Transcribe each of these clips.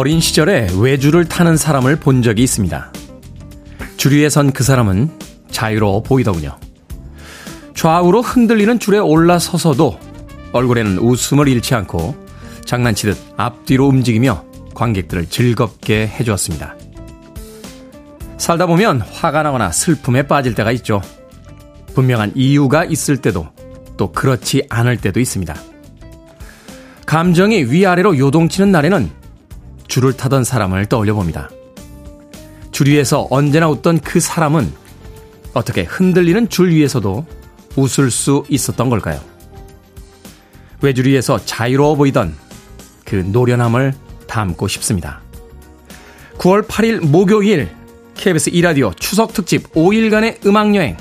어린 시절에 외주를 타는 사람을 본 적이 있습니다. 줄 위에 선 그 사람은 자유로워 보이더군요. 좌우로 흔들리는 줄에 올라서서도 얼굴에는 웃음을 잃지 않고 장난치듯 앞뒤로 움직이며 관객들을 즐겁게 해주었습니다. 살다 보면 화가 나거나 슬픔에 빠질 때가 있죠. 분명한 이유가 있을 때도 또 그렇지 않을 때도 있습니다. 감정이 위아래로 요동치는 날에는 줄을 타던 사람을 떠올려 봅니다. 줄 위에서 언제나 웃던 그 사람은 어떻게 흔들리는 줄 위에서도 웃을 수 있었던 걸까요? 외줄 위에서 자유로워 보이던 그 노련함을 닮고 싶습니다. 9월 8일 목요일 KBS 2라디오 추석 특집 5일간의 음악 여행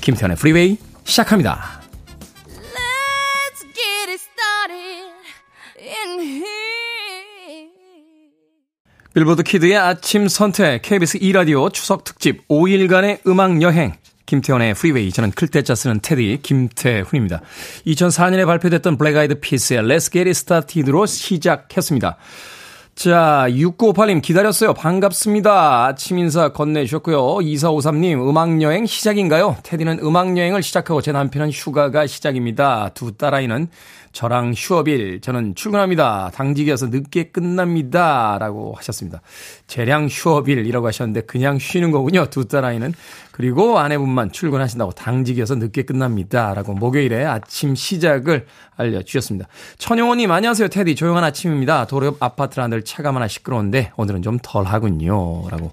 김태훈의 Freeway 시작합니다. 빌보드 Kid의 아침 선택 KBS 2라디오 추석 특집 5일간의 음악 여행 김태훈의 Freeway 저는 클 태 자 쓰는 테디 김태훈입니다. 2004년에 발표됐던 블랙 아이드 피스의 Let's Get It Started로 시작했습니다. 자, 6958님 기다렸어요. 반갑습니다. 아침 인사 건네주셨고요. 2453님 음악여행 시작인가요? 테디는 음악여행을 시작하고 제 남편은 휴가가 시작입니다. 두 딸아이는 저랑 휴업일, 저는 출근합니다. 당직이어서 늦게 끝납니다. 라고 하셨습니다. 재량 휴업일이라고 하셨는데 그냥 쉬는 거군요. 두 딸아이는. 그리고 아내분만 출근하신다고 당직이어서 늦게 끝납니다. 라고 목요일에 아침 시작을 알려주셨습니다. 천용호님, 안녕하세요. 테디. 조용한 아침입니다. 도로 옆 아파트라 늘 차가 많아 시끄러운데 오늘은 좀 덜 하군요. 라고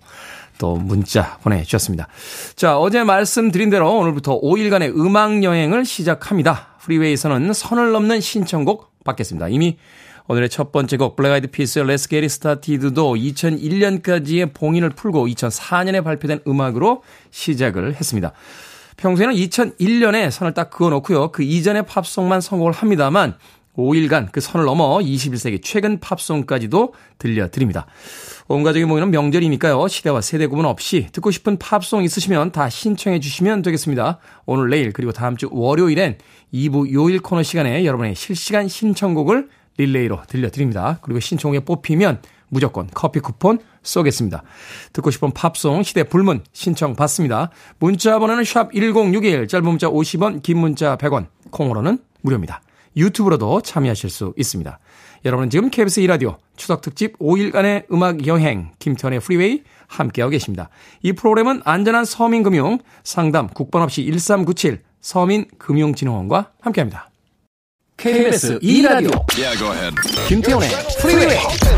또 문자 보내주셨습니다. 자, 어제 말씀드린 대로 오늘부터 5일간의 음악 여행을 시작합니다. 프리웨이에서는 선을 넘는 신청곡 받겠습니다. 이미 오늘의 첫 번째 곡 블랙 아이드 피스의 Let's Get It Started도 2001년까지의 봉인을 풀고 2004년에 발표된 음악으로 시작을 했습니다. 평소에는 2001년에 선을 딱 그어놓고요. 그 이전의 팝송만 선곡을 합니다만 5일간 그 선을 넘어 21세기 최근 팝송까지도 들려드립니다. 온 가족이 모이는 명절이니까요. 시대와 세대 구분 없이 듣고 싶은 팝송 있으시면 다 신청해 주시면 되겠습니다. 오늘 내일 그리고 다음 주 월요일엔 2부 요일 코너 시간에 여러분의 실시간 신청곡을 릴레이로 들려드립니다. 그리고 신청곡에 뽑히면 무조건 커피 쿠폰 쏘겠습니다. 듣고 싶은 팝송 시대 불문 신청 받습니다. 문자 번호는 샵 1061 짧은 문자 50원 긴 문자 100원 콩으로는 무료입니다. 유튜브로도 참여하실 수 있습니다. 여러분은 지금 KBS 2라디오 추석특집 5일간의 음악 여행 김태훈의 Freeway 함께하고 계십니다. 이 프로그램은 안전한 서민금융 상담 국번 없이 1397 서민금융진흥원과 함께합니다. KBS 2라디오 yeah, 김태현의 프리웨이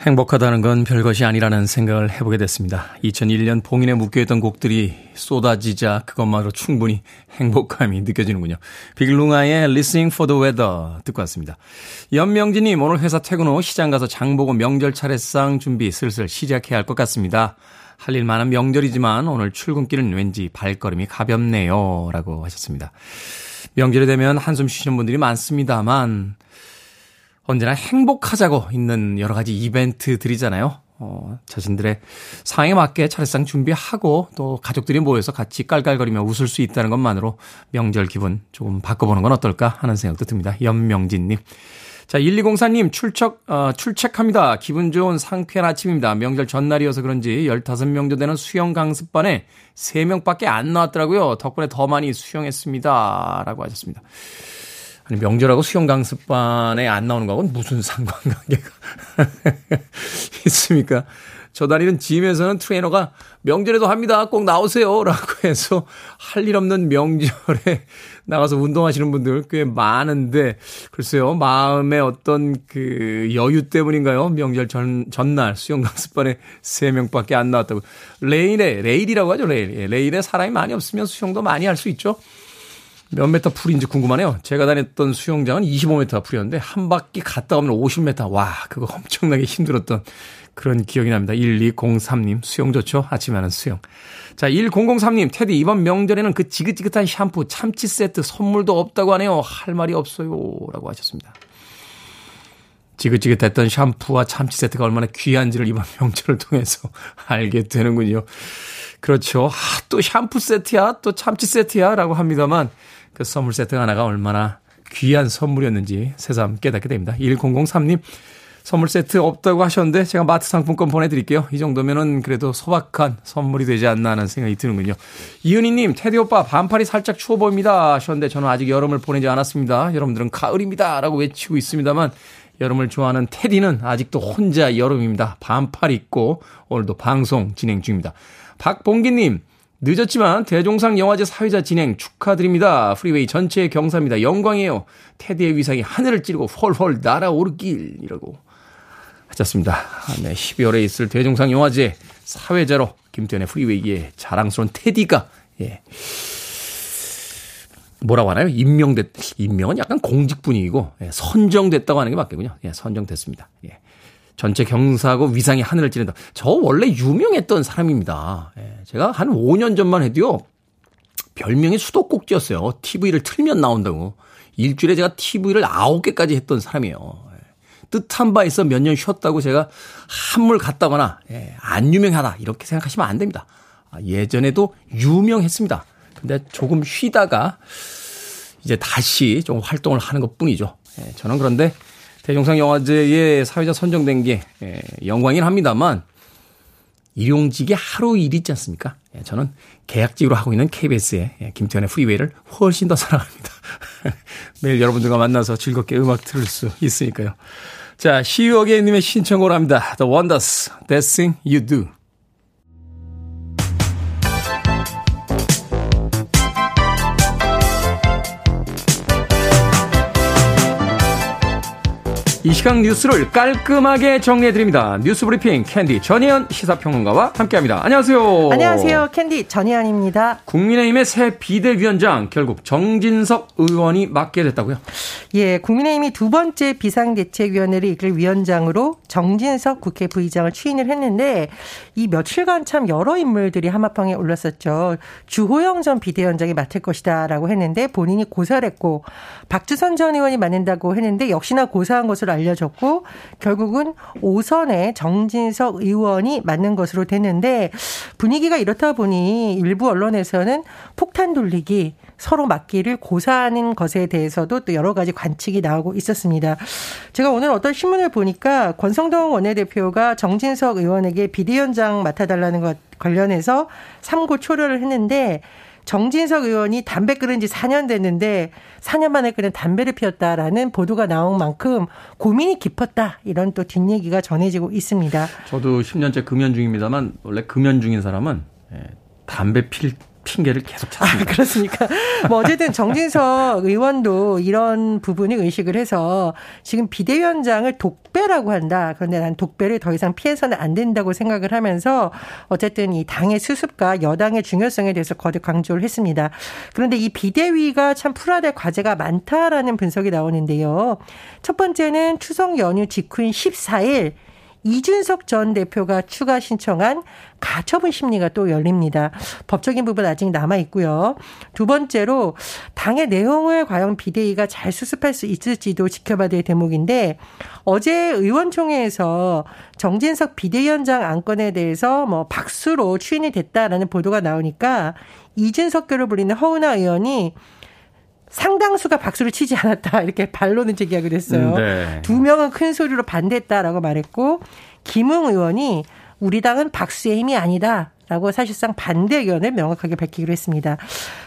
행복하다는 건 별것이 아니라는 생각을 해보게 됐습니다. 2001년 봉인에 묶여있던 곡들이 쏟아지자 그것만으로 충분히 행복감이 느껴지는군요. 빅룽아의 Listening for the Weather 듣고 왔습니다. 연명진님 오늘 회사 퇴근 후 시장 가서 장 보고 명절 차례상 준비 슬슬 시작해야 할 것 같습니다. 할일 많은 명절이지만 오늘 출근길은 왠지 발걸음이 가볍네요. 라고 하셨습니다. 명절이 되면 한숨 쉬시는 분들이 많습니다만 언제나 행복하자고 있는 여러 가지 이벤트들이잖아요. 어, 자신들의 상황에 맞게 차례상 준비하고 또 가족들이 모여서 같이 깔깔거리며 웃을 수 있다는 것만으로 명절 기분 조금 바꿔보는 건 어떨까 하는 생각도 듭니다. 연명진님. 자, 1204님, 출석, 어, 출첵합니다. 기분 좋은 상쾌한 아침입니다. 명절 전날이어서 그런지 15명 도 되는 수영 강습반에 3명 밖에 안 나왔더라고요. 덕분에 더 많이 수영했습니다. 라고 하셨습니다. 아니, 명절하고 수영 강습반에 안 나오는 거하고는 무슨 상관관계가 있습니까? 저 다니는 gym에서는 트레이너가 명절에도 합니다. 꼭 나오세요. 라고 해서 할 일 없는 명절에 나가서 운동하시는 분들 꽤 많은데, 글쎄요, 마음의 어떤 그 여유 때문인가요? 명절 전, 전날 수영 강습반에 3명 밖에 안 나왔다고. 레일에, 레일이라고 하죠, 레일. 예, 레일에 사람이 많이 없으면 수영도 많이 할 수 있죠. 몇 메터 풀인지 궁금하네요. 제가 다녔던 수영장은 25m 풀이었는데 한 바퀴 갔다 오면 50m. 와, 그거 엄청나게 힘들었던 그런 기억이 납니다. 1203님, 수영 좋죠? 아침에 하는 수영. 자, 1003님, 테디, 이번 명절에는 그 지긋지긋한 샴푸, 참치 세트 선물도 없다고 하네요. 할 말이 없어요. 라고 하셨습니다. 지긋지긋했던 샴푸와 참치 세트가 얼마나 귀한지를 이번 명절을 통해서 알게 되는군요. 그렇죠. 아, 또 샴푸 세트야, 또 참치 세트야, 라고 합니다만, 그 선물 세트 하나가 얼마나 귀한 선물이었는지 새삼 깨닫게 됩니다. 1003님, 선물 세트 없다고 하셨는데 제가 마트 상품권 보내드릴게요. 이 정도면은 그래도 소박한 선물이 되지 않나 하는 생각이 드는군요. 이은희님, 테디 오빠 반팔이 살짝 추워 보입니다 하셨는데 저는 아직 여름을 보내지 않았습니다. 여러분들은 가을입니다 라고 외치고 있습니다만 여름을 좋아하는 테디는 아직도 혼자 여름입니다. 반팔 입고 오늘도 방송 진행 중입니다. 박봉기님, 늦었지만 대종상 영화제 사회자 진행 축하드립니다. 프리웨이 전체 경사입니다. 영광이에요. 테디의 위상이 하늘을 찌르고 훨훨 날아오르길 이라고 하셨습니다. 아, 네, 12월에 있을 대종상 영화제 사회자로 김태훈의 프리웨이의 자랑스러운 테디가 예. 뭐라고 하나요? 임명됐, 임명은 약간 공직분이고, 예, 선정됐다고 하는 게 맞겠군요. 예, 선정됐습니다. 예. 전체 경사하고 위상이 하늘을 찌른다. 저 원래 유명했던 사람입니다. 예, 제가 한 5년 전만 해도요, 별명이 수도꼭지였어요. TV를 틀면 나온다고. 일주일에 제가 TV를 9개까지 했던 사람이에요. 뜻한 바 있어 몇 년 쉬었다고 제가 한물 갔다거나 예, 안 유명하다 이렇게 생각하시면 안 됩니다. 아, 예전에도 유명했습니다. 근데 조금 쉬다가 이제 다시 좀 활동을 하는 것 뿐이죠. 예, 저는 그런데 대종상 영화제에 사회자 선정된 게 예, 영광이긴 합니다만 일용직의 하루 일 있지 않습니까? 예, 저는 계약직으로 하고 있는 KBS의 예, 김태현의 프리웨이를 훨씬 더 사랑합니다. 매일 여러분들과 만나서 즐겁게 음악 들을 수 있으니까요. 자, 시우어게님의 신청으로 합니다. The Wonders, That Thing You Do. 이 시간 뉴스를 깔끔하게 정리해드립니다. 뉴스 브리핑 캔디 전혜연 시사평론가와 함께합니다. 안녕하세요. 안녕하세요. 캔디 전혜연입니다. 국민의힘의 새 비대위원장 결국 정진석 의원이 맡게 됐다고요? 예, 국민의힘이 두 번째 비상대책위원회를 이끌 위원장으로 정진석 국회 부의장을 추인을 했는데 이 며칠간 참 여러 인물들이 하마평에 올랐었죠. 주호영 전 비대위원장이 맡을 것이다라고 했는데 본인이 고사를 했고 박주선 전 의원이 맡는다고 했는데 역시나 고사한 것으로 것으로 알려졌고 결국은 오선에 정진석 의원이 맞는 것으로 됐는데 분위기가 이렇다 보니 일부 언론에서는 폭탄 돌리기 서로 맞기를 고사하는 것에 대해서도 또 여러 가지 관측이 나오고 있었습니다. 제가 오늘 어떤 신문을 보니까 권성동 원내대표가 정진석 의원에게 비대위원장 맡아달라는 것 관련해서 삼고 초려를 했는데 정진석 의원이 담배 끊은 지 4년 됐는데 4년 만에 그냥 담배를 피웠다라는 보도가 나온 만큼 고민이 깊었다. 이런 또 뒷얘기가 전해지고 있습니다. 저도 10년째 금연 중입니다만 원래 금연 중인 사람은 예, 담배 필 핑계를 계속 찾습니다. 아, 그렇습니까? 뭐 어쨌든 정진석 의원도 이런 부분을 의식을 해서 지금 비대위원장을 독배라고 한다. 그런데 난 독배를 더 이상 피해서는 안 된다고 생각을 하면서 어쨌든 이 당의 수습과 여당의 중요성에 대해서 거듭 강조를 했습니다. 그런데 이 비대위가 참 풀어야 될 과제가 많다라는 분석이 나오는데요. 첫 번째는 추석 연휴 직후인 14일 이준석 전 대표가 추가 신청한 가처분 심리가 또 열립니다. 법적인 부분 아직 남아 있고요. 두 번째로 당의 내용을 과연 비대위가 잘 수습할 수 있을지도 지켜봐야 될 대목인데 어제 의원총회에서 정진석 비대위원장 안건에 대해서 뭐 박수로 추인이 됐다라는 보도가 나오니까 이준석교를 부리는 허은하 의원이 상당수가 박수를 치지 않았다 이렇게 반론을 제기하기도 했어요. 네. 두 명은 큰 소리로 반대했다라고 말했고 김웅 의원이 우리 당은 박수의 힘이 아니다. 라고 사실상 반대 의견을 명확하게 밝히기로 했습니다.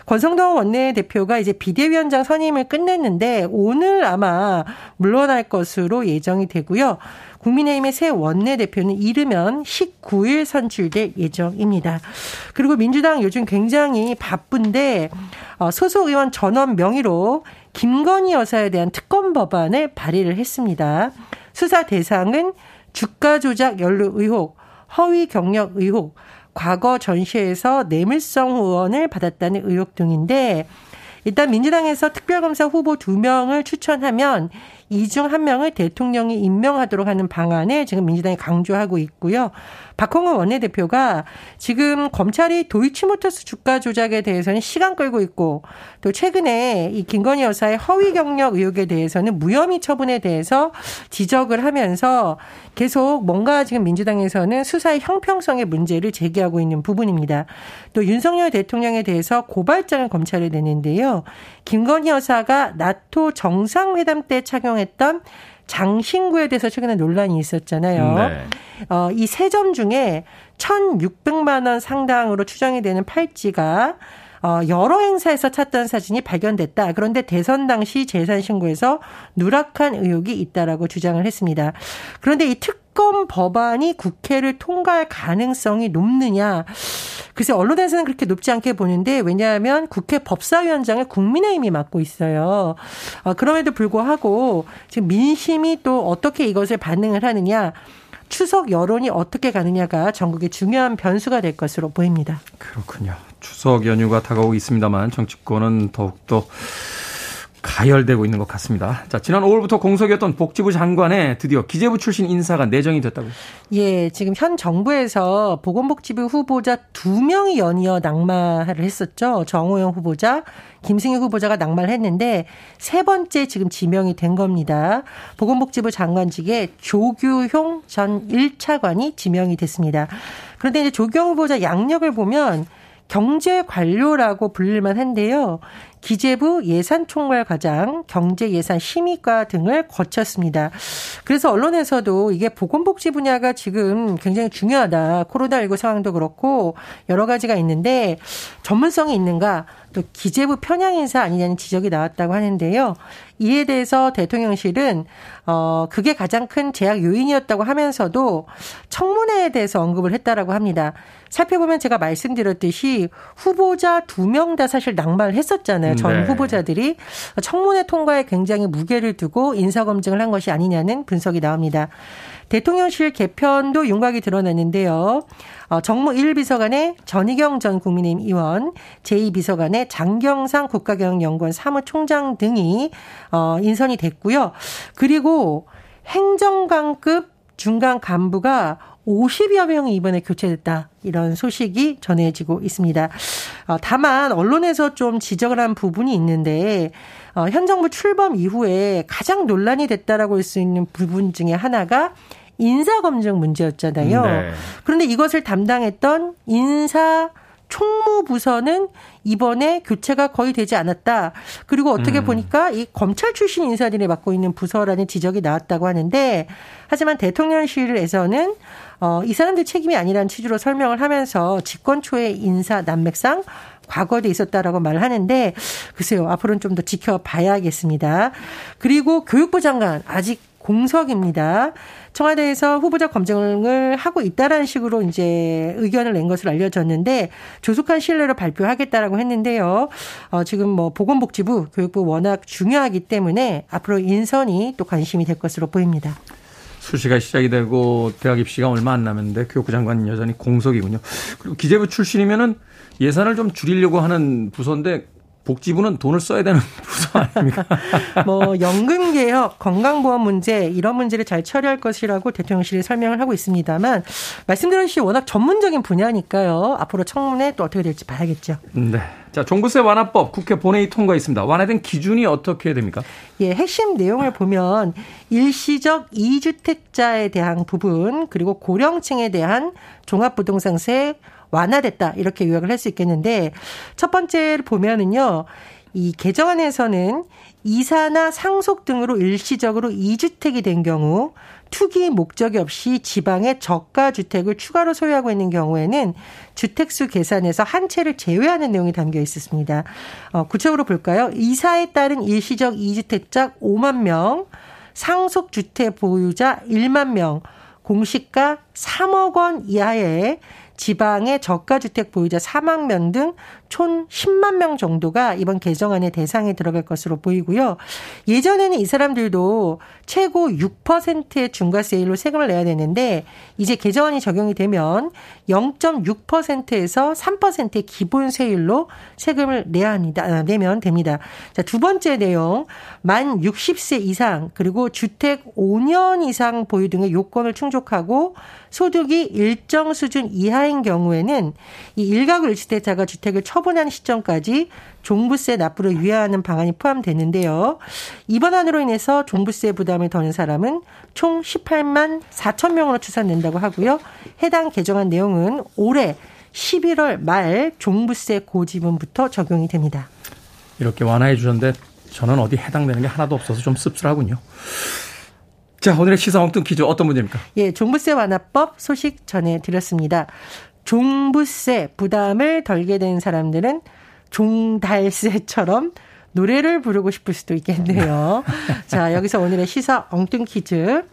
권성동 원내대표가 이제 비대위원장 선임을 끝냈는데 오늘 아마 물러날 것으로 예정이 되고요. 국민의힘의 새 원내대표는 이르면 19일 선출될 예정입니다. 그리고 민주당 요즘 굉장히 바쁜데 어, 소속 의원 전원 명의로 김건희 여사에 대한 특검 법안을 발의를 했습니다. 수사 대상은 주가 조작 연루 의혹, 허위 경력 의혹, 과거 전시에서 뇌물성 후원을 받았다는 의혹 등인데 일단 민주당에서 특별검사 후보 두 명을 추천하면 이 중 한 명을 대통령이 임명하도록 하는 방안을 지금 민주당이 강조하고 있고요. 박홍근 원내대표가 지금 검찰이 도이치모터스 주가 조작에 대해서는 시간 끌고 있고 또 최근에 이 김건희 여사의 허위 경력 의혹에 대해서는 무혐의 처분에 대해서 지적을 하면서 계속 뭔가 지금 민주당에서는 수사의 형평성의 문제를 제기하고 있는 부분입니다. 또 윤석열 대통령에 대해서 고발장을 검찰에 내는데요. 김건희 여사가 나토 정상회담 때 착용했던 장신구에 대해서 최근에 논란이 있었잖아요. 네. 어, 이 세 점 중에 1,600만 원 상당으로 추정이 되는 팔찌가 어, 여러 행사에서 찾던 사진이 발견됐다. 그런데 대선 당시 재산 신고에서 누락한 의혹이 있다라고 주장을 했습니다. 그런데 이 특 검 법안이 국회를 통과할 가능성이 높느냐? 글쎄 언론에서는 그렇게 높지 않게 보는데 왜냐하면 국회 법사위원장을 국민의힘이 맡고 있어요. 어, 그럼에도 불구하고 지금 민심이 또 어떻게 이것을 반응을 하느냐 추석 여론이 어떻게 가느냐가 전국의 중요한 변수가 될 것으로 보입니다. 그렇군요. 추석 연휴가 다가오고 있습니다만 정치권은 더욱더 가열되고 있는 것 같습니다. 자, 지난 5월부터 공석이었던 복지부 장관에 드디어 기재부 출신 인사가 내정이 됐다고요? 예, 지금 현 정부에서 보건복지부 후보자 두 명이 연이어 낙마를 했었죠. 정호영 후보자, 김승희 후보자가 낙마를 했는데 세 번째 지금 지명이 된 겁니다. 보건복지부 장관직에 조규용 전 1차관이 지명이 됐습니다. 그런데 이제 조경 후보자 양력을 보면 경제 관료라고 불릴만 한데요. 기재부 예산총괄과장, 경제예산심의과 등을 거쳤습니다. 그래서 언론에서도 이게 보건복지 분야가 지금 굉장히 중요하다. 코로나19 상황도 그렇고 여러 가지가 있는데 전문성이 있는가 또 기재부 편향 인사 아니냐는 지적이 나왔다고 하는데요. 이에 대해서 대통령실은 어 그게 가장 큰 제약 요인이었다고 하면서도 청문회에 대해서 언급을 했다라고 합니다. 살펴보면 제가 말씀드렸듯이 후보자 두 명 다 사실 낙마를 했었잖아요. 전 네. 후보자들이 청문회 통과에 굉장히 무게를 두고 인사 검증을 한 것이 아니냐는 분석이 나옵니다. 대통령실 개편도 윤곽이 드러났는데요. 어, 정무 1비서관의 전희경 전 국민의힘 의원, 제2비서관의 장경상 국가경영연구원 사무총장 등이 어, 인선이 됐고요. 그리고 행정관급 중간 간부가 50여 명이 이번에 교체됐다. 이런 소식이 전해지고 있습니다. 어, 다만 언론에서 좀 지적을 한 부분이 있는데 어, 현 정부 출범 이후에 가장 논란이 됐다라고 할 수 있는 부분 중에 하나가 인사검증 문제였잖아요. 네. 그런데 이것을 담당했던 인사 총무부서는 이번에 교체가 거의 되지 않았다. 그리고 어떻게 음. 보니까 이 검찰 출신 인사들이 맡고 있는 부서라는 지적이 나왔다고 하는데 하지만 대통령실에서는 어, 이 사람들 책임이 아니라는 취지로 설명을 하면서 집권 초의 인사 난맥상 과거에도 있었다라고 말을 하는데 글쎄요 앞으로는 좀 더 지켜봐야겠습니다. 그리고 교육부 장관 아직 공석입니다. 청와대에서 후보자 검증을 하고 있다라는 식으로 이제 의견을 낸 것으로 알려졌는데 조속한 시일내로 발표하겠다라고 했는데요. 어, 지금 뭐 보건복지부, 교육부 워낙 중요하기 때문에 앞으로 인선이 또 관심이 될 것으로 보입니다. 수시가 시작이 되고 대학 입시가 얼마 안 남았는데 교육부 장관은 여전히 공석이군요. 그리고 기재부 출신이면은 예산을 좀 줄이려고 하는 부서인데 복지부는 돈을 써야 되는 부서 아닙니까? 뭐 연금 개혁, 건강보험 문제 이런 문제를 잘 처리할 것이라고 대통령실이 설명을 하고 있습니다만 말씀드렸듯이 워낙 전문적인 분야니까요. 앞으로 청문회 또 어떻게 될지 봐야겠죠. 네. 자, 종부세 완화법 국회 본회의 통과했습니다. 완화된 기준이 어떻게 됩니까? 예, 핵심 내용을 보면 일시적 이주택자에 대한 부분 그리고 고령층에 대한 종합부동산세 완화됐다 이렇게 요약을 할 수 있겠는데 첫 번째를 보면은요. 이 개정안에서는 이사나 상속 등으로 일시적으로 이주택이된 경우 투기 목적이 없이 지방에 저가 주택을 추가로 소유하고 있는 경우에는 주택수 계산에서 한 채를 제외하는 내용이 담겨 있었습니다. 어, 구체적으로 볼까요? 이사에 따른 일시적 이주택자 5만 명, 상속 주택 보유자 1만 명, 공시가 3억 원 이하의 지방의 저가주택 보유자 4만 명등 총 10만 명 정도가 이번 개정안의 대상에 들어갈 것으로 보이고요. 예전에는 이 사람들도 최고 6%의 중과세율로 세금을 내야 되는데 이제 개정안이 적용이 되면 0.6%에서 3%의 기본 세율로 세금을 내야 합니다. 아, 내면 됩니다. 자, 두 번째 내용. 만 60세 이상 그리고 주택 5년 이상 보유 등의 요건을 충족하고 소득이 일정 수준 이하인 경우에는 이 일가구 일주택자가 주택을 처 분하는 시점까지 종부세 납부를 유예하는 방안이 포함되는데요. 이번 안으로 인해서 종부세 부담을 더는 사람은 총 18만 4천 명으로 추산된다고 하고요. 해당 개정안 내용은 올해 11월 말 종부세 고지분부터 적용이 됩니다. 이렇게 완화해 주셨는데 저는 어디 해당되는 게 하나도 없어서 좀 씁쓸하군요. 자, 오늘의 시사 엉뚱 퀴즈 어떤 문제입니까? 예, 종부세 완화법 소식 전해드렸습니다. 종부세 부담을 덜게 된 사람들은 종달새처럼 노래를 부르고 싶을 수도 있겠네요. 자, 여기서 오늘의 시사 엉뚱 퀴즈.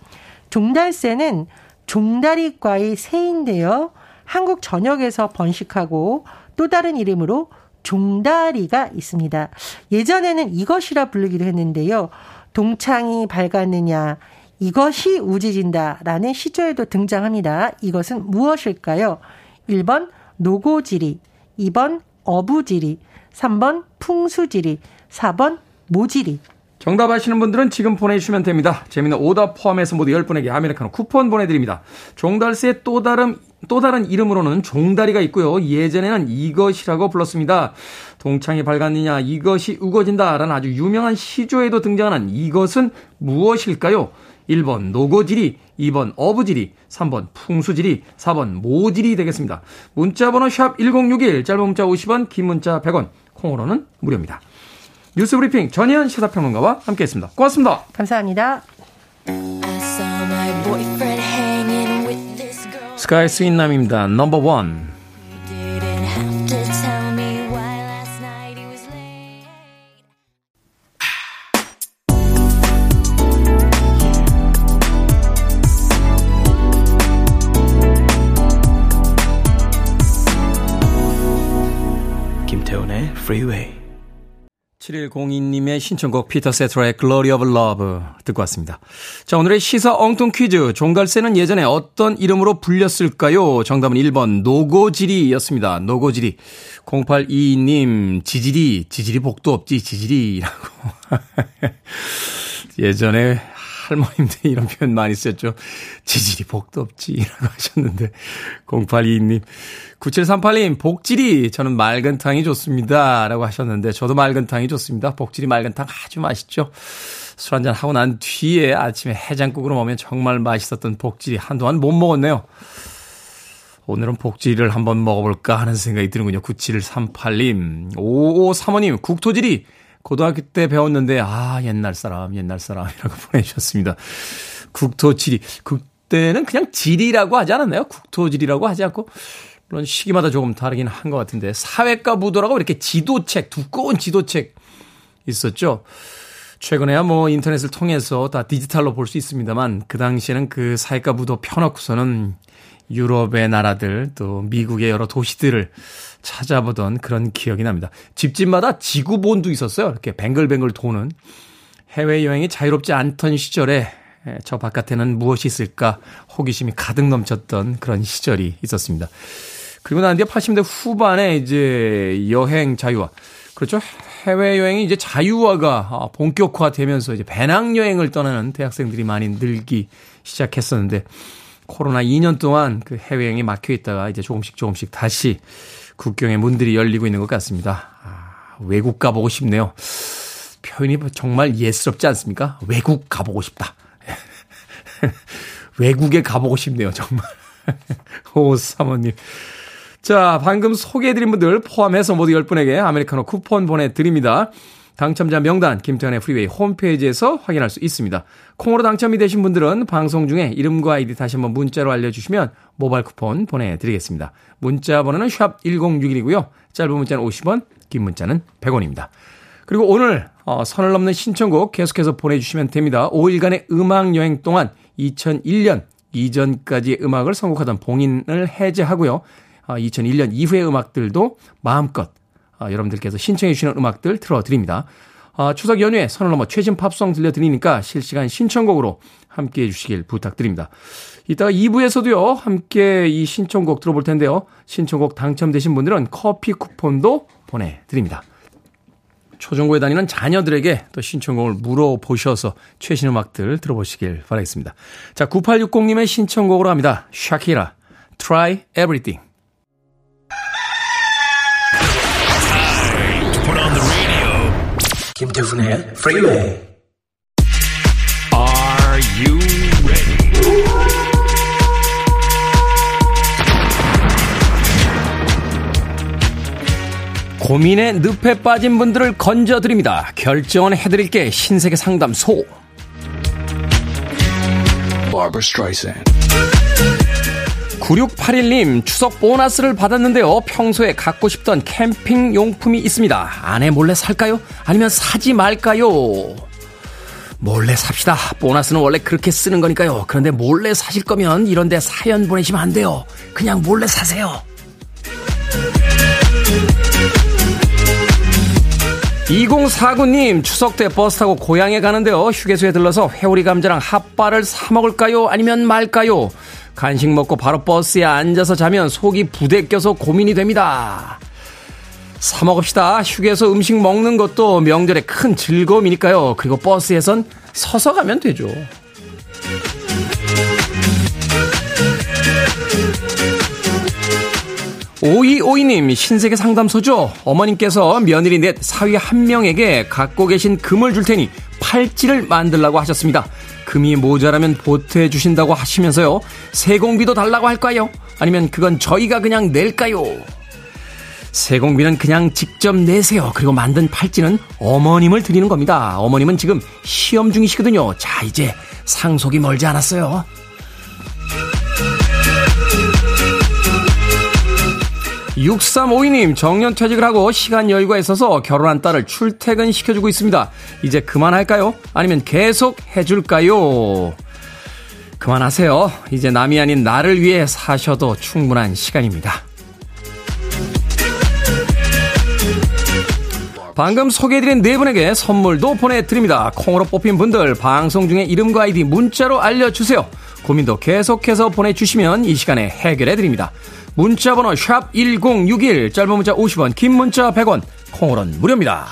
종달새는 종다리과의 새인데요. 한국 전역에서 번식하고 또 다른 이름으로 종다리가 있습니다. 예전에는 이것이라 부르기도 했는데요. 동창이 밝았느냐, 이것이 우지진다라는 시조에도 등장합니다. 이것은 무엇일까요? 1번 노고지리, 2번 어부지리, 3번 풍수지리, 4번 모지리. 정답 아시는 분들은 지금 보내주시면 됩니다. 재밌는 오답 포함해서 모두 10분에게 아메리카노 쿠폰 보내드립니다. 종달새의 또 다른, 또 다른 이름으로는 종다리가 있고요. 예전에는 이것이라고 불렀습니다. 동창이 밝았느냐, 이것이 우거진다. 라는 아주 유명한 시조에도 등장하는 이것은 무엇일까요? 1번 노고지리, 2번 어부지리, 3번 풍수지리, 4번 모지리 되겠습니다. 문자번호 샵 1061, 짧은 문자 50원, 긴 문자 100원, 콩으로는 무료입니다. 뉴스 브리핑 전희연 시사평론가와 함께했습니다. 고맙습니다. 감사합니다. 스카이 sweet남입니다. Number one. Freeway. 7102님의 신청곡 피터 세테라의 Glory of Love 듣고 왔습니다. 자, 오늘의 시사 엉뚱 퀴즈. 종달새는 예전에 어떤 이름으로 불렸을까요? 정답은 1번 노고지리였습니다. 노고지리. 0822님, 지지리, 지지리 복도 없지, 지지리라고. 예전에 할머님들 이런 표현 많이 썼죠. 지지리 복도 없지 라고 하셨는데 0822님 9738님 복질이 저는 맑은탕이 좋습니다 라고 하셨는데 저도 맑은탕이 좋습니다. 복질이 맑은탕 아주 맛있죠. 술 한잔 하고 난 뒤에 아침에 해장국으로 먹으면 정말 맛있었던 복질이 한동안 못 먹었네요. 오늘은 복지를 한번 먹어볼까 하는 생각이 드는군요. 9738님, 5535님, 국토지리, 고등학교 때 배웠는데 아 옛날 사람 옛날 사람이라고 보내주셨습니다. 국토 지리 그때는 그냥 지리라고 하지 않았나요? 국토 지리라고 하지 않고 물론 시기마다 조금 다르긴 한 것 같은데 사회과 무도라고 이렇게 지도책 두꺼운 지도책 있었죠. 최근에야 뭐 인터넷을 통해서 다 디지털로 볼 수 있습니다만 그 당시에는 그 사회과 무도 펴놓고서는 유럽의 나라들 또 미국의 여러 도시들을 찾아보던 그런 기억이 납니다. 집집마다 지구본도 있었어요. 이렇게 뱅글뱅글 도는 해외여행이 자유롭지 않던 시절에 저 바깥에는 무엇이 있을까 호기심이 가득 넘쳤던 그런 시절이 있었습니다. 그리고 난 뒤에 80대 후반에 이제 여행 자유화. 그렇죠. 해외여행이 이제 자유화가 본격화되면서 이제 배낭여행을 떠나는 대학생들이 많이 늘기 시작했었는데 코로나 2년 동안 그 해외여행이 막혀 있다가 이제 조금씩 조금씩 다시 국경의 문들이 열리고 있는 것 같습니다. 아, 외국 가보고 싶네요. 표현이 정말 예스럽지 않습니까? 외국 가보고 싶다. 외국에 가보고 싶네요, 정말. 오, 사모님. 자, 방금 소개해드린 분들 포함해서 모두 10분에게 아메리카노 쿠폰 보내드립니다. 당첨자 명단 김태훈의 프리웨이 홈페이지에서 확인할 수 있습니다. 콩으로 당첨이 되신 분들은 방송 중에 이름과 아이디 다시 한번 문자로 알려주시면 모바일 쿠폰 보내드리겠습니다. 문자 번호는 샵 1061이고요. 짧은 문자는 50원, 긴 문자는 100원입니다. 그리고 오늘 어, 선을 넘는 신청곡 계속해서 보내주시면 됩니다. 5일간의 음악 여행 동안 2001년 이전까지의 음악을 선곡하던 봉인을 해제하고요. 2001년 아, 이후의 음악들도 마음껏 아, 여러분들께서 신청해 주시는 음악들 틀어드립니다. 아, 추석 연휴에 선을 넘어 최신 팝송 들려드리니까 실시간 신청곡으로 함께 해주시길 부탁드립니다. 이따가 2부에서도요, 함께 이 신청곡 들어볼 텐데요. 신청곡 당첨되신 분들은 커피 쿠폰도 보내드립니다. 초중고에 다니는 자녀들에게 또 신청곡을 물어보셔서 최신 음악들 들어보시길 바라겠습니다. 자, 9860님의 신청곡으로 합니다. 샤키라, Try Everything. 김태훈의 프리웨이 Are you ready? 고민에 늪에 빠진 분들을 건져드립니다. 결정은 해드릴게 신세계 상담소. 9681님, 추석 보너스를 받았는데요. 평소에 갖고 싶던 캠핑 용품이 있습니다. 아내 몰래 살까요? 아니면 사지 말까요? 몰래 삽시다. 보너스는 원래 그렇게 쓰는 거니까요. 그런데 몰래 사실 거면 이런데 사연 보내시면 안 돼요. 그냥 몰래 사세요. 2049님, 추석 때 버스 타고 고향에 가는데요. 휴게소에 들러서 회오리 감자랑 핫바를 사 먹을까요? 아니면 말까요? 간식 먹고 바로 버스에 앉아서 자면 속이 부대 껴서 고민이 됩니다. 사 먹읍시다. 휴게소 음식 먹는 것도 명절의 큰 즐거움이니까요. 그리고 버스에선 서서 가면 되죠. 오이오이님 신세계 상담소죠. 어머님께서 며느리 넷 사위 한 명에게 갖고 계신 금을 줄 테니 팔찌를 만들라고 하셨습니다. 금이 모자라면 보태해 주신다고 하시면서요. 세공비도 달라고 할까요? 아니면 그건 저희가 그냥 낼까요? 세공비는 그냥 직접 내세요. 그리고 만든 팔찌는 어머님을 드리는 겁니다. 어머님은 지금 시험 중이시거든요. 자, 이제 상속이 멀지 않았어요. 6352님, 정년 퇴직을 하고 시간 여유가 있어서 결혼한 딸을 출퇴근 시켜주고 있습니다. 이제 그만할까요? 아니면 계속 해줄까요? 그만하세요. 이제 남이 아닌 나를 위해 사셔도 충분한 시간입니다. 방금 소개해드린 네 분에게 선물도 보내드립니다. 콩으로 뽑힌 분들 방송 중에 이름과 아이디 문자로 알려주세요. 고민도 계속해서 보내주시면 이 시간에 해결해드립니다. 문자번호 샵 1061, 짧은 문자 50원, 긴 문자 100원, 콩으로는 무료입니다.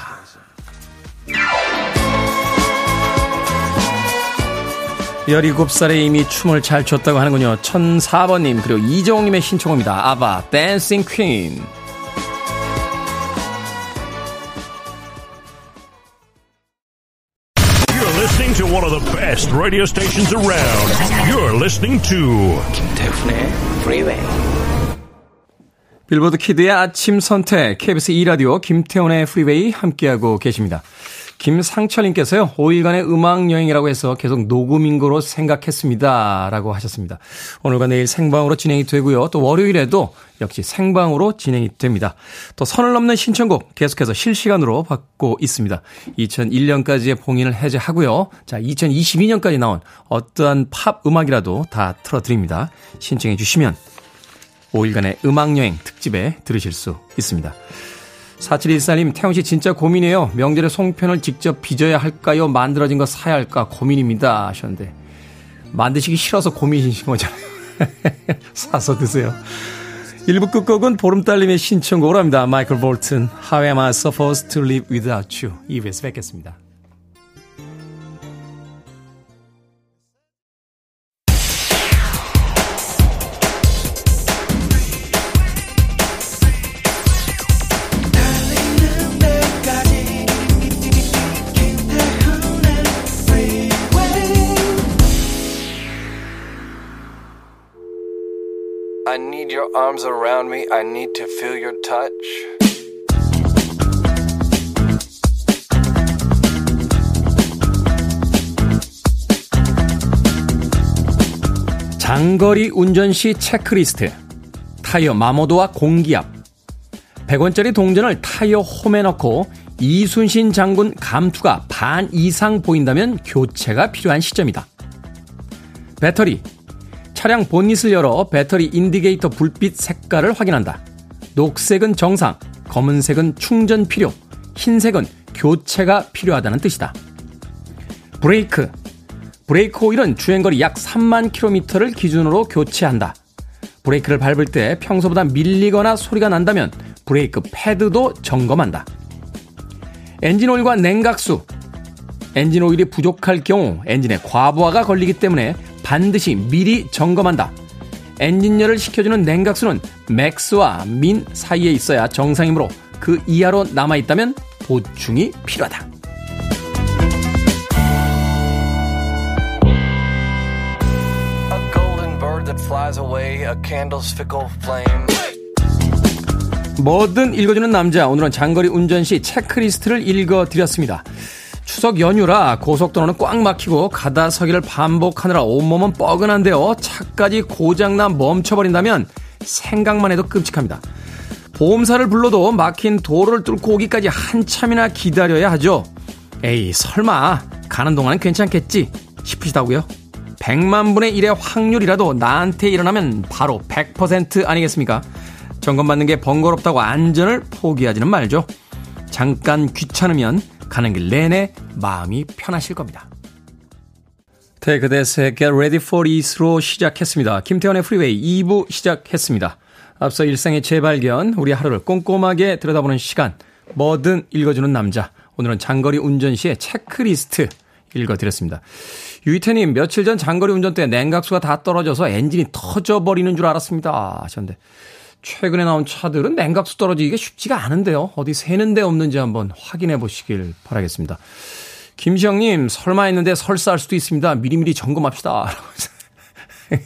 17살에 이미 춤을 잘 췄다고 하는군요. 1004번님, 그리고 이정욱님의 신청입니다. 아바, 댄싱 퀸. listening to one of the best radio stations around. You're listening to 김태훈의 Freeway. 빌보드 키드의 아침 선택, KBS 2라디오 김태훈의 프리웨이 함께하고 계십니다. 김상철님께서요, 5일간의 음악여행이라고 해서 계속 녹음인 거로 생각했습니다. 라고 하셨습니다. 오늘과 내일 생방으로 진행이 되고요. 또 월요일에도 역시 생방으로 진행이 됩니다. 또 선을 넘는 신청곡 계속해서 실시간으로 받고 있습니다. 2001년까지의 봉인을 해제하고요. 자, 2022년까지 나온 어떠한 팝 음악이라도 다 틀어드립니다. 신청해 주시면 5일간의 음악여행 특집에 들으실 수 있습니다. 4714님, 태영씨 진짜 고민이에요. 명절에 송편을 직접 빚어야 할까요? 만들어진 거 사야 할까? 고민입니다. 하셨는데. 만드시기 싫어서 고민이신 거잖아요. 사서 드세요. 1부 끝곡은 보름달님의 신청곡으로 합니다. 마이클 볼튼, How am I supposed to live without you? 2부에서 뵙겠습니다. Your arms around me. I need to feel your touch. 장거리 운전 시 체크리스트. 타이어 마모도와 공기압. 100원짜리 동전을 타이어 홈에 넣고 이순신 장군 감투가 반 이상 보인다면 교체가 필요한 시점이다. 배터리, 차량 본닛을 열어 배터리 indicator 불빛 색깔을 확인한다. 녹색은 정상, 검은색은 충전 필요, 흰색은 교체가 필요하다는 뜻이다. 브레이크. 브레이크 오일은 주행거리 약 3만 킬로미터를 기준으로 교체한다. 브레이크를 밟을 때 평소보다 밀리거나 소리가 난다면 브레이크 패드도 점검한다. 엔진 오일과 냉각수. 엔진 오일이 부족할 경우 엔진에 과부하가 걸리기 때문에 반드시 미리 점검한다. 엔진열을 식혀주는 냉각수는 맥스와 민 사이에 있어야 정상이므로 그 이하로 남아있다면 보충이 필요하다. 뭐든 읽어주는 남자. 오늘은 장거리 운전 시 체크리스트를 읽어드렸습니다. 추석 연휴라 고속도로는 꽉 막히고 가다 서기를 반복하느라 온몸은 뻐근한데요. 차까지 고장나 멈춰버린다면 생각만 해도 끔찍합니다. 보험사를 불러도 막힌 도로를 뚫고 오기까지 한참이나 기다려야 하죠. 에이, 설마 가는 동안은 괜찮겠지 싶으시다고요? 100만 분의 1의 확률이라도 나한테 일어나면 바로 100% 아니겠습니까? 점검받는 게 번거롭다고 안전을 포기하지는 말죠. 잠깐 귀찮으면 가는 길 내내 마음이 편하실 겁니다. Take That의 Get Ready for It로 시작했습니다. 김태훈의 프리웨이 2부 시작했습니다. 앞서 일상의 재발견, 우리 하루를 꼼꼼하게 들여다보는 시간, 뭐든 읽어주는 남자. 오늘은 장거리 운전 시의 체크리스트 읽어드렸습니다. 유이태님, 며칠 전 장거리 운전 때 냉각수가 다 떨어져서 엔진이 터져버리는 줄 알았습니다. 하셨는데, 최근에 나온 차들은 냉각수 떨어지기가 쉽지가 않은데요. 어디 새는 데 없는지 한번 확인해 보시길 바라겠습니다. 김시영님, 설마 했는데 설사 할 수도 있습니다. 미리미리 점검합시다.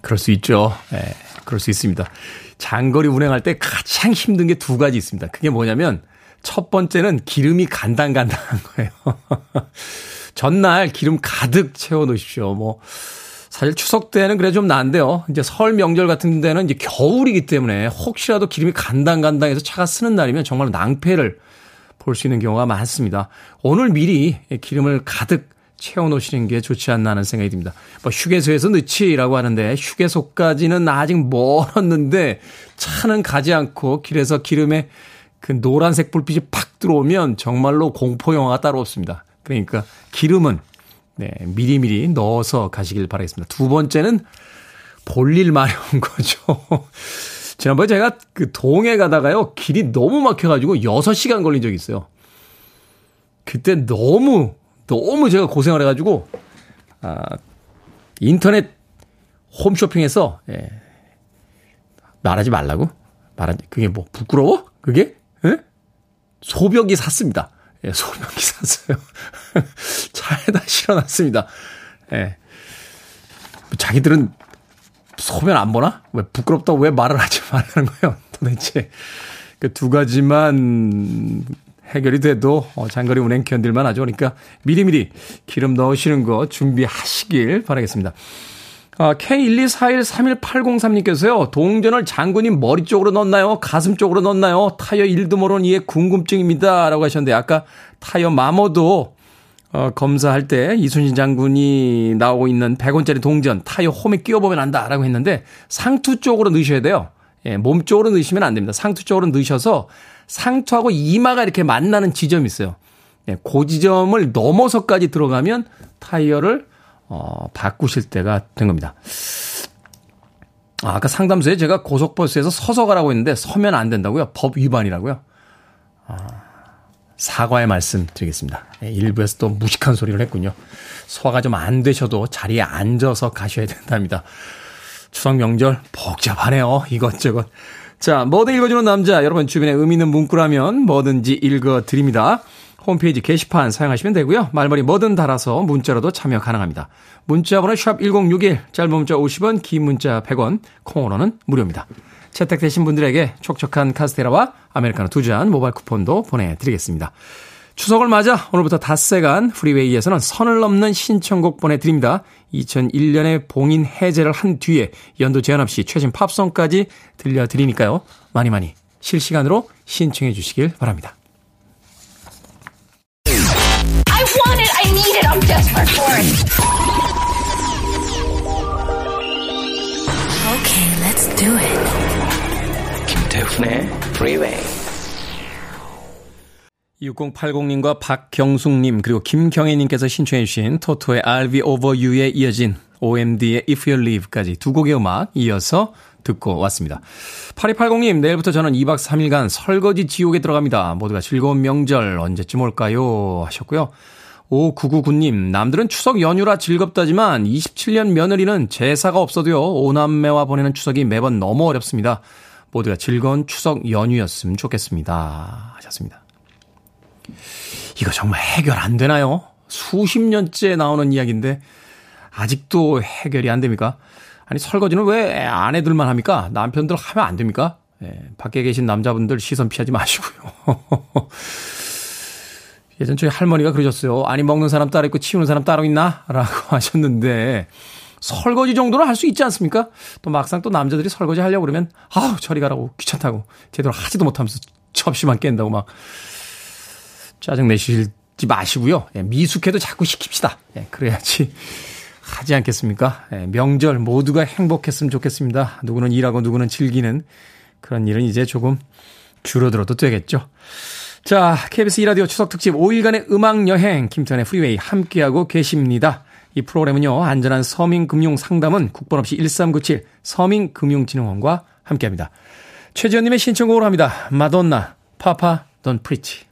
그럴 수 있죠. 예, 네, 그럴 수 있습니다. 장거리 운행할 때 가장 힘든 게 두 가지 있습니다. 그게 뭐냐면, 첫 번째는 기름이 간당간당한 거예요. 전날 기름 가득 채워 놓으십시오. 뭐, 사실 추석 때는 그래 좀 나은데요. 이제 설 명절 같은 데는 이제 겨울이기 때문에 혹시라도 기름이 간당간당해서 차가 쓰는 날이면 정말 낭패를 볼 수 있는 경우가 많습니다. 오늘 미리 기름을 가득 채워 놓으시는 게 좋지 않나 하는 생각이 듭니다. 뭐 휴게소에서 넣지라고 하는데 휴게소까지는 아직 멀었는데 차는 가지 않고 길에서 기름에 그 노란색 불빛이 팍 들어오면 정말로 공포 영화가 따로 없습니다. 그러니까 기름은 네, 미리미리 넣어서 가시길 바라겠습니다. 두 번째는 볼일 마려운 거죠. 지난번에 제가 그 동해 가다가요, 길이 너무 막혀가지고 6시간 걸린 적이 있어요. 그때 너무, 너무 제가 고생을 해가지고, 아, 인터넷 홈쇼핑에서, 예, 말하지 말라고? 말하지, 그게 뭐, 부끄러워? 그게? 예? 소벽이 샀습니다. 예, 소변기 샀어요. 차에다 실어놨습니다. 예. 자기들은 소변 안 보나? 왜 부끄럽다고 왜 말을 하지 말라는 거예요? 도대체. 그 두 가지만 해결이 돼도 어, 장거리 운행 견딜만 하죠. 그러니까 미리미리 기름 넣으시는 거 준비하시길 바라겠습니다. 아, K124131803님께서요, 동전을 장군님 머리 쪽으로 넣나요? 가슴 쪽으로 넣나요? 타이어 일도 모르는 이에 궁금증입니다. 라고 하셨는데, 아까 타이어 마모도, 어, 검사할 때 이순신 장군이 나오고 있는 100원짜리 동전 타이어 홈에 끼워보면 안다. 라고 했는데, 상투 쪽으로 넣으셔야 돼요. 예, 몸 쪽으로 넣으시면 안 됩니다. 상투 쪽으로 넣으셔서 상투하고 이마가 이렇게 만나는 지점이 있어요. 예, 그 지점을 넘어서까지 들어가면 타이어를 어, 바꾸실 때가 된 겁니다. 아, 아까 상담소에 제가 고속버스에서 서서 가라고 했는데 서면 안 된다고요? 법 위반이라고요? 아, 사과의 말씀 드리겠습니다. 예, 일부에서 또 무식한 소리를 했군요. 소화가 좀 안 되셔도 자리에 앉아서 가셔야 된답니다. 추석 명절 복잡하네요. 이것저것. 자, 뭐든 읽어주는 남자. 여러분 주변에 의미 있는 문구라면 뭐든지 읽어드립니다. 홈페이지 게시판 사용하시면 되고요. 말머리 뭐든 달아서 문자로도 참여 가능합니다. 문자 번호 샵 1061, 짧은 문자 50원, 긴 문자 100원, 콩으로는 무료입니다. 채택되신 분들에게 촉촉한 카스테라와 아메리카노 두 잔 모바일 쿠폰도 보내드리겠습니다. 추석을 맞아 오늘부터 닷새간 프리웨이에서는 선을 넘는 신청곡 보내드립니다. 2001년에 봉인 해제를 한 뒤에 연도 제한 없이 최신 팝송까지 들려드리니까요. 많이 많이 실시간으로 신청해 주시길 바랍니다. I want it. I need it. I'm desperate for it. Okay, let's do it. 김태훈의 Freeway. 6080님과 박경숙님 그리고 김경혜님께서 신청해 주신 토토의 I'll be over you에 이어진 OMD의 If You Leave까지 두 곡의 음악 이어서 듣고 왔습니다. 8280님, 내일부터 저는 2박 3일간 설거지 지옥에 들어갑니다. 모두가 즐거운 명절 언제쯤 올까요? 하셨고요. 5999님, 남들은 추석 연휴라 즐겁다지만 27년 며느리는 제사가 없어도요, 오남매와 보내는 추석이 매번 너무 어렵습니다. 모두가 즐거운 추석 연휴였으면 좋겠습니다. 하셨습니다. 이거 정말 해결 안 되나요? 수십 년째 나오는 이야기인데, 아직도 해결이 안 됩니까? 아니, 설거지는 왜 아내들만 합니까? 남편들 하면 안 됩니까? 예, 밖에 계신 남자분들 시선 피하지 마시고요. 예전 저희 할머니가 그러셨어요. 아니, 먹는 사람 따로 있고 치우는 사람 따로 있나? 라고 하셨는데, 설거지 정도는 할 수 있지 않습니까? 또 막상 또 남자들이 설거지 하려고 그러면, 아우, 저리 가라고 귀찮다고, 제대로 하지도 못하면서 접시만 깬다고 막, 짜증 내시지 마시고요. 예, 미숙해도 자꾸 시킵시다. 예, 그래야지 하지 않겠습니까? 예, 명절 모두가 행복했으면 좋겠습니다. 누구는 일하고 누구는 즐기는 그런 일은 이제 조금 줄어들어도 되겠죠. 자, KBS 이라디오 추석 특집 5일간의 음악 여행 김태현의 프리웨이 함께하고 계십니다. 이 프로그램은요. 안전한 서민 금융 상담은 국번 없이 1397 서민 금융진흥원과 함께합니다. 최지현 님의 신청곡으로 합니다. 마돈나, Papa, Don't Preach.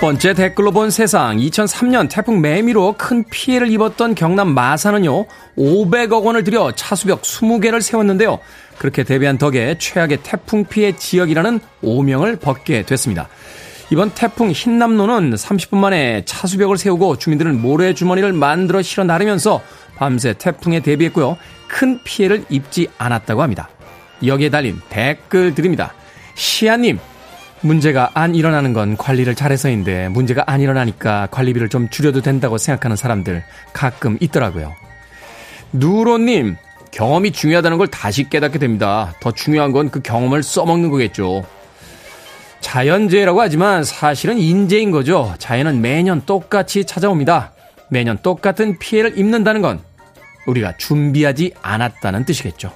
번째 댓글로 본 세상. 2003년 태풍 매미로 큰 피해를 입었던 경남 마산은요, 500억 원을 들여 차수벽 20개를 세웠는데요. 그렇게 대비한 덕에 최악의 태풍 피해 지역이라는 오명을 벗게 됐습니다. 이번 태풍 흰남노는 30분 만에 차수벽을 세우고 주민들은 모래주머니를 만들어 실어 나르면서 밤새 태풍에 대비했고요. 큰 피해를 입지 않았다고 합니다. 여기에 달린 댓글 드립니다. 시아님, 문제가 안 일어나는 건 관리를 잘해서인데 문제가 안 일어나니까 관리비를 좀 줄여도 된다고 생각하는 사람들 가끔 있더라고요. 누로님, 경험이 중요하다는 걸 다시 깨닫게 됩니다. 더 중요한 건 그 경험을 써먹는 거겠죠. 자연재해라고 하지만 사실은 인재인 거죠. 자연은 매년 똑같이 찾아옵니다. 매년 똑같은 피해를 입는다는 건 우리가 준비하지 않았다는 뜻이겠죠.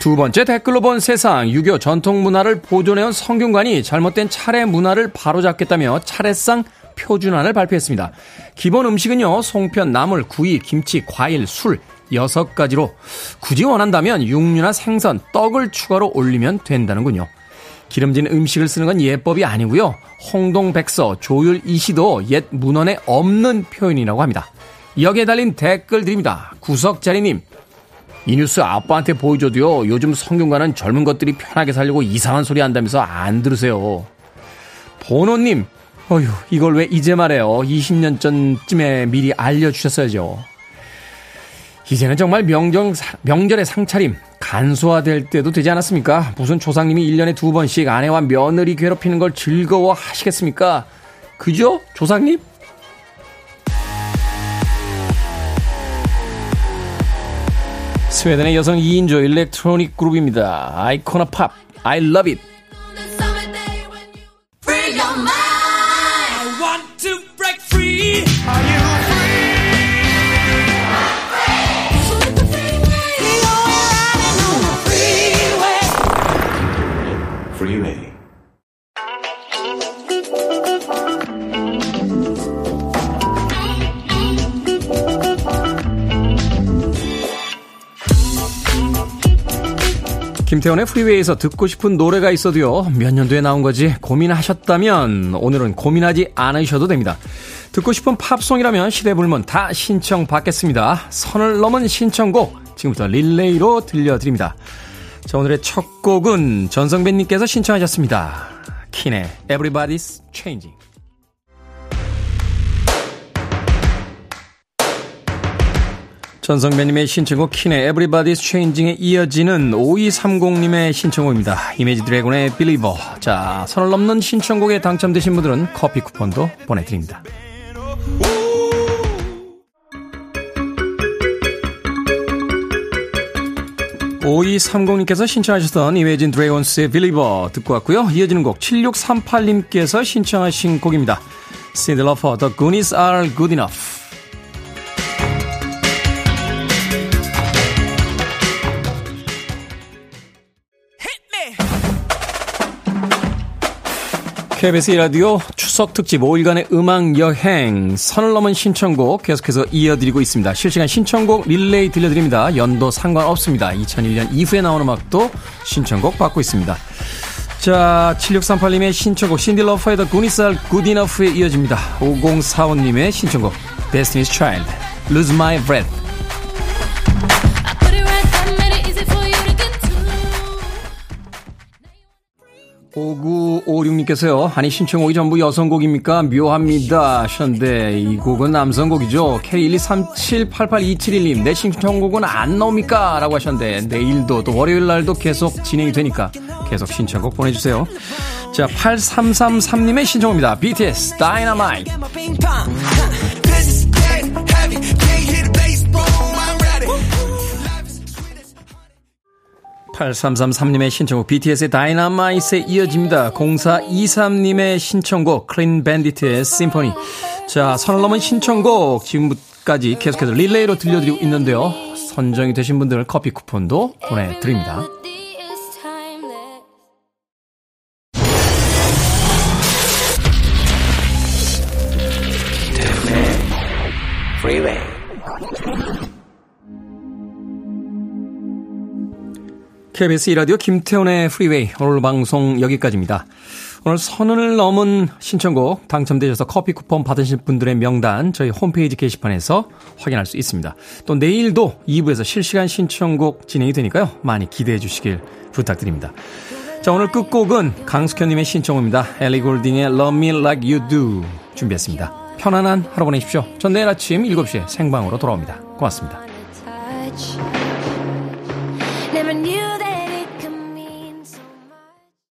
두 번째 댓글로 본 세상 유교 전통 문화를 보존해온 성균관이 잘못된 차례 문화를 바로잡겠다며 차례상 표준안을 발표했습니다. 기본 음식은요, 송편, 나물, 구이, 김치, 과일, 술, 6가지로 굳이 원한다면 육류나 생선, 떡을 추가로 올리면 된다는군요. 기름진 음식을 쓰는 건 예법이 아니고요. 홍동백서, 조율 이시도 옛 문헌에 없는 표현이라고 합니다. 여기에 달린 댓글 드립니다. 구석자리님, 이 뉴스 아빠한테 보여줘도요. 요즘 성균관은 젊은 것들이 편하게 살려고 이상한 소리 한다면서 안 들으세요. 보노님, 어휴, 이걸 왜 이제 말해요? 20년 전쯤에 미리 알려주셨어야죠. 이제는 정말 명정, 명절의 상차림, 간소화될 때도 되지 않았습니까? 무슨 조상님이 1년에 두 번씩 아내와 며느리 괴롭히는 걸 즐거워 하시겠습니까? 그죠? 조상님? 스웨덴의 여성 2인조 일렉트로닉 그룹입니다. 아이코나 팝, I love it. 김태훈의 프리웨이에서 듣고 싶은 노래가 있어도요, 몇 년도에 나온 거지 고민하셨다면 오늘은 고민하지 않으셔도 됩니다. 듣고 싶은 팝송이라면 시대불문 다 신청 받겠습니다. 선을 넘은 신청곡 지금부터 릴레이로 들려드립니다. 자, 오늘의 첫 곡은 전성배님께서 신청하셨습니다. 킨의 Everybody's Changing. 전성배님의 신청곡 킨의 Everybody's Changing에 이어지는 5230님의 신청곡입니다. 이미지 드래곤의 Believer. 자, 선을 넘는 신청곡에 당첨되신 분들은 커피 쿠폰도 보내드립니다. 5230님께서 신청하셨던 이메진 드래곤스의 Believer 듣고 왔고요. 이어지는 곡 7638님께서 신청하신 곡입니다. Lauper, The Goonies Good Enough. KBS 라디오 추석 특집 5일간의 음악 여행 선을 넘은 신청곡 계속해서 이어드리고 있습니다. 실시간 신청곡 릴레이 들려드립니다. 연도 상관없습니다. 2001년 이후에 나온 음악도 신청곡 받고 있습니다. 자, 7638님의 신청곡 신디 러퍼의 The Goonies Are Good Enough에 이어집니다. 5045님의 신청곡 Destiny's Child Lose 5956님께서요. 아니 신청곡이 전부 여성곡입니까? 묘합니다. 하셨는데 이 곡은 남성곡이죠. K123788271님 내 신청곡은 안 나옵니까? 라고 하셨는데 내일도 또 월요일 날도 계속 진행이 되니까 계속 신청곡 보내주세요. 자 8333님의 신청곡입니다. BTS Dynamite 8333님의 신청곡 BTS의 Dynamite에 이어집니다. 0423님의 신청곡 Clean Bandit의 Symphony. 자, 선을 넘은 신청곡 지금까지 계속해서 릴레이로 들려드리고 있는데요. 선정이 되신 분들 커피 쿠폰도 보내드립니다. KBS 이라디오 김태훈의 프리웨이 오늘 방송 여기까지입니다. 오늘 선을 넘은 신청곡 당첨되셔서 커피 쿠폰 받으실 분들의 명단 저희 홈페이지 게시판에서 확인할 수 있습니다. 또 내일도 2부에서 실시간 신청곡 진행이 되니까요. 많이 기대해 주시길 부탁드립니다. 자 오늘 끝곡은 강숙현님의 신청곡입니다. 엘리 골딩의 Love Me Like You Do 준비했습니다. 편안한 하루 보내십시오. 전 내일 아침 7시에 생방으로 돌아옵니다. 고맙습니다.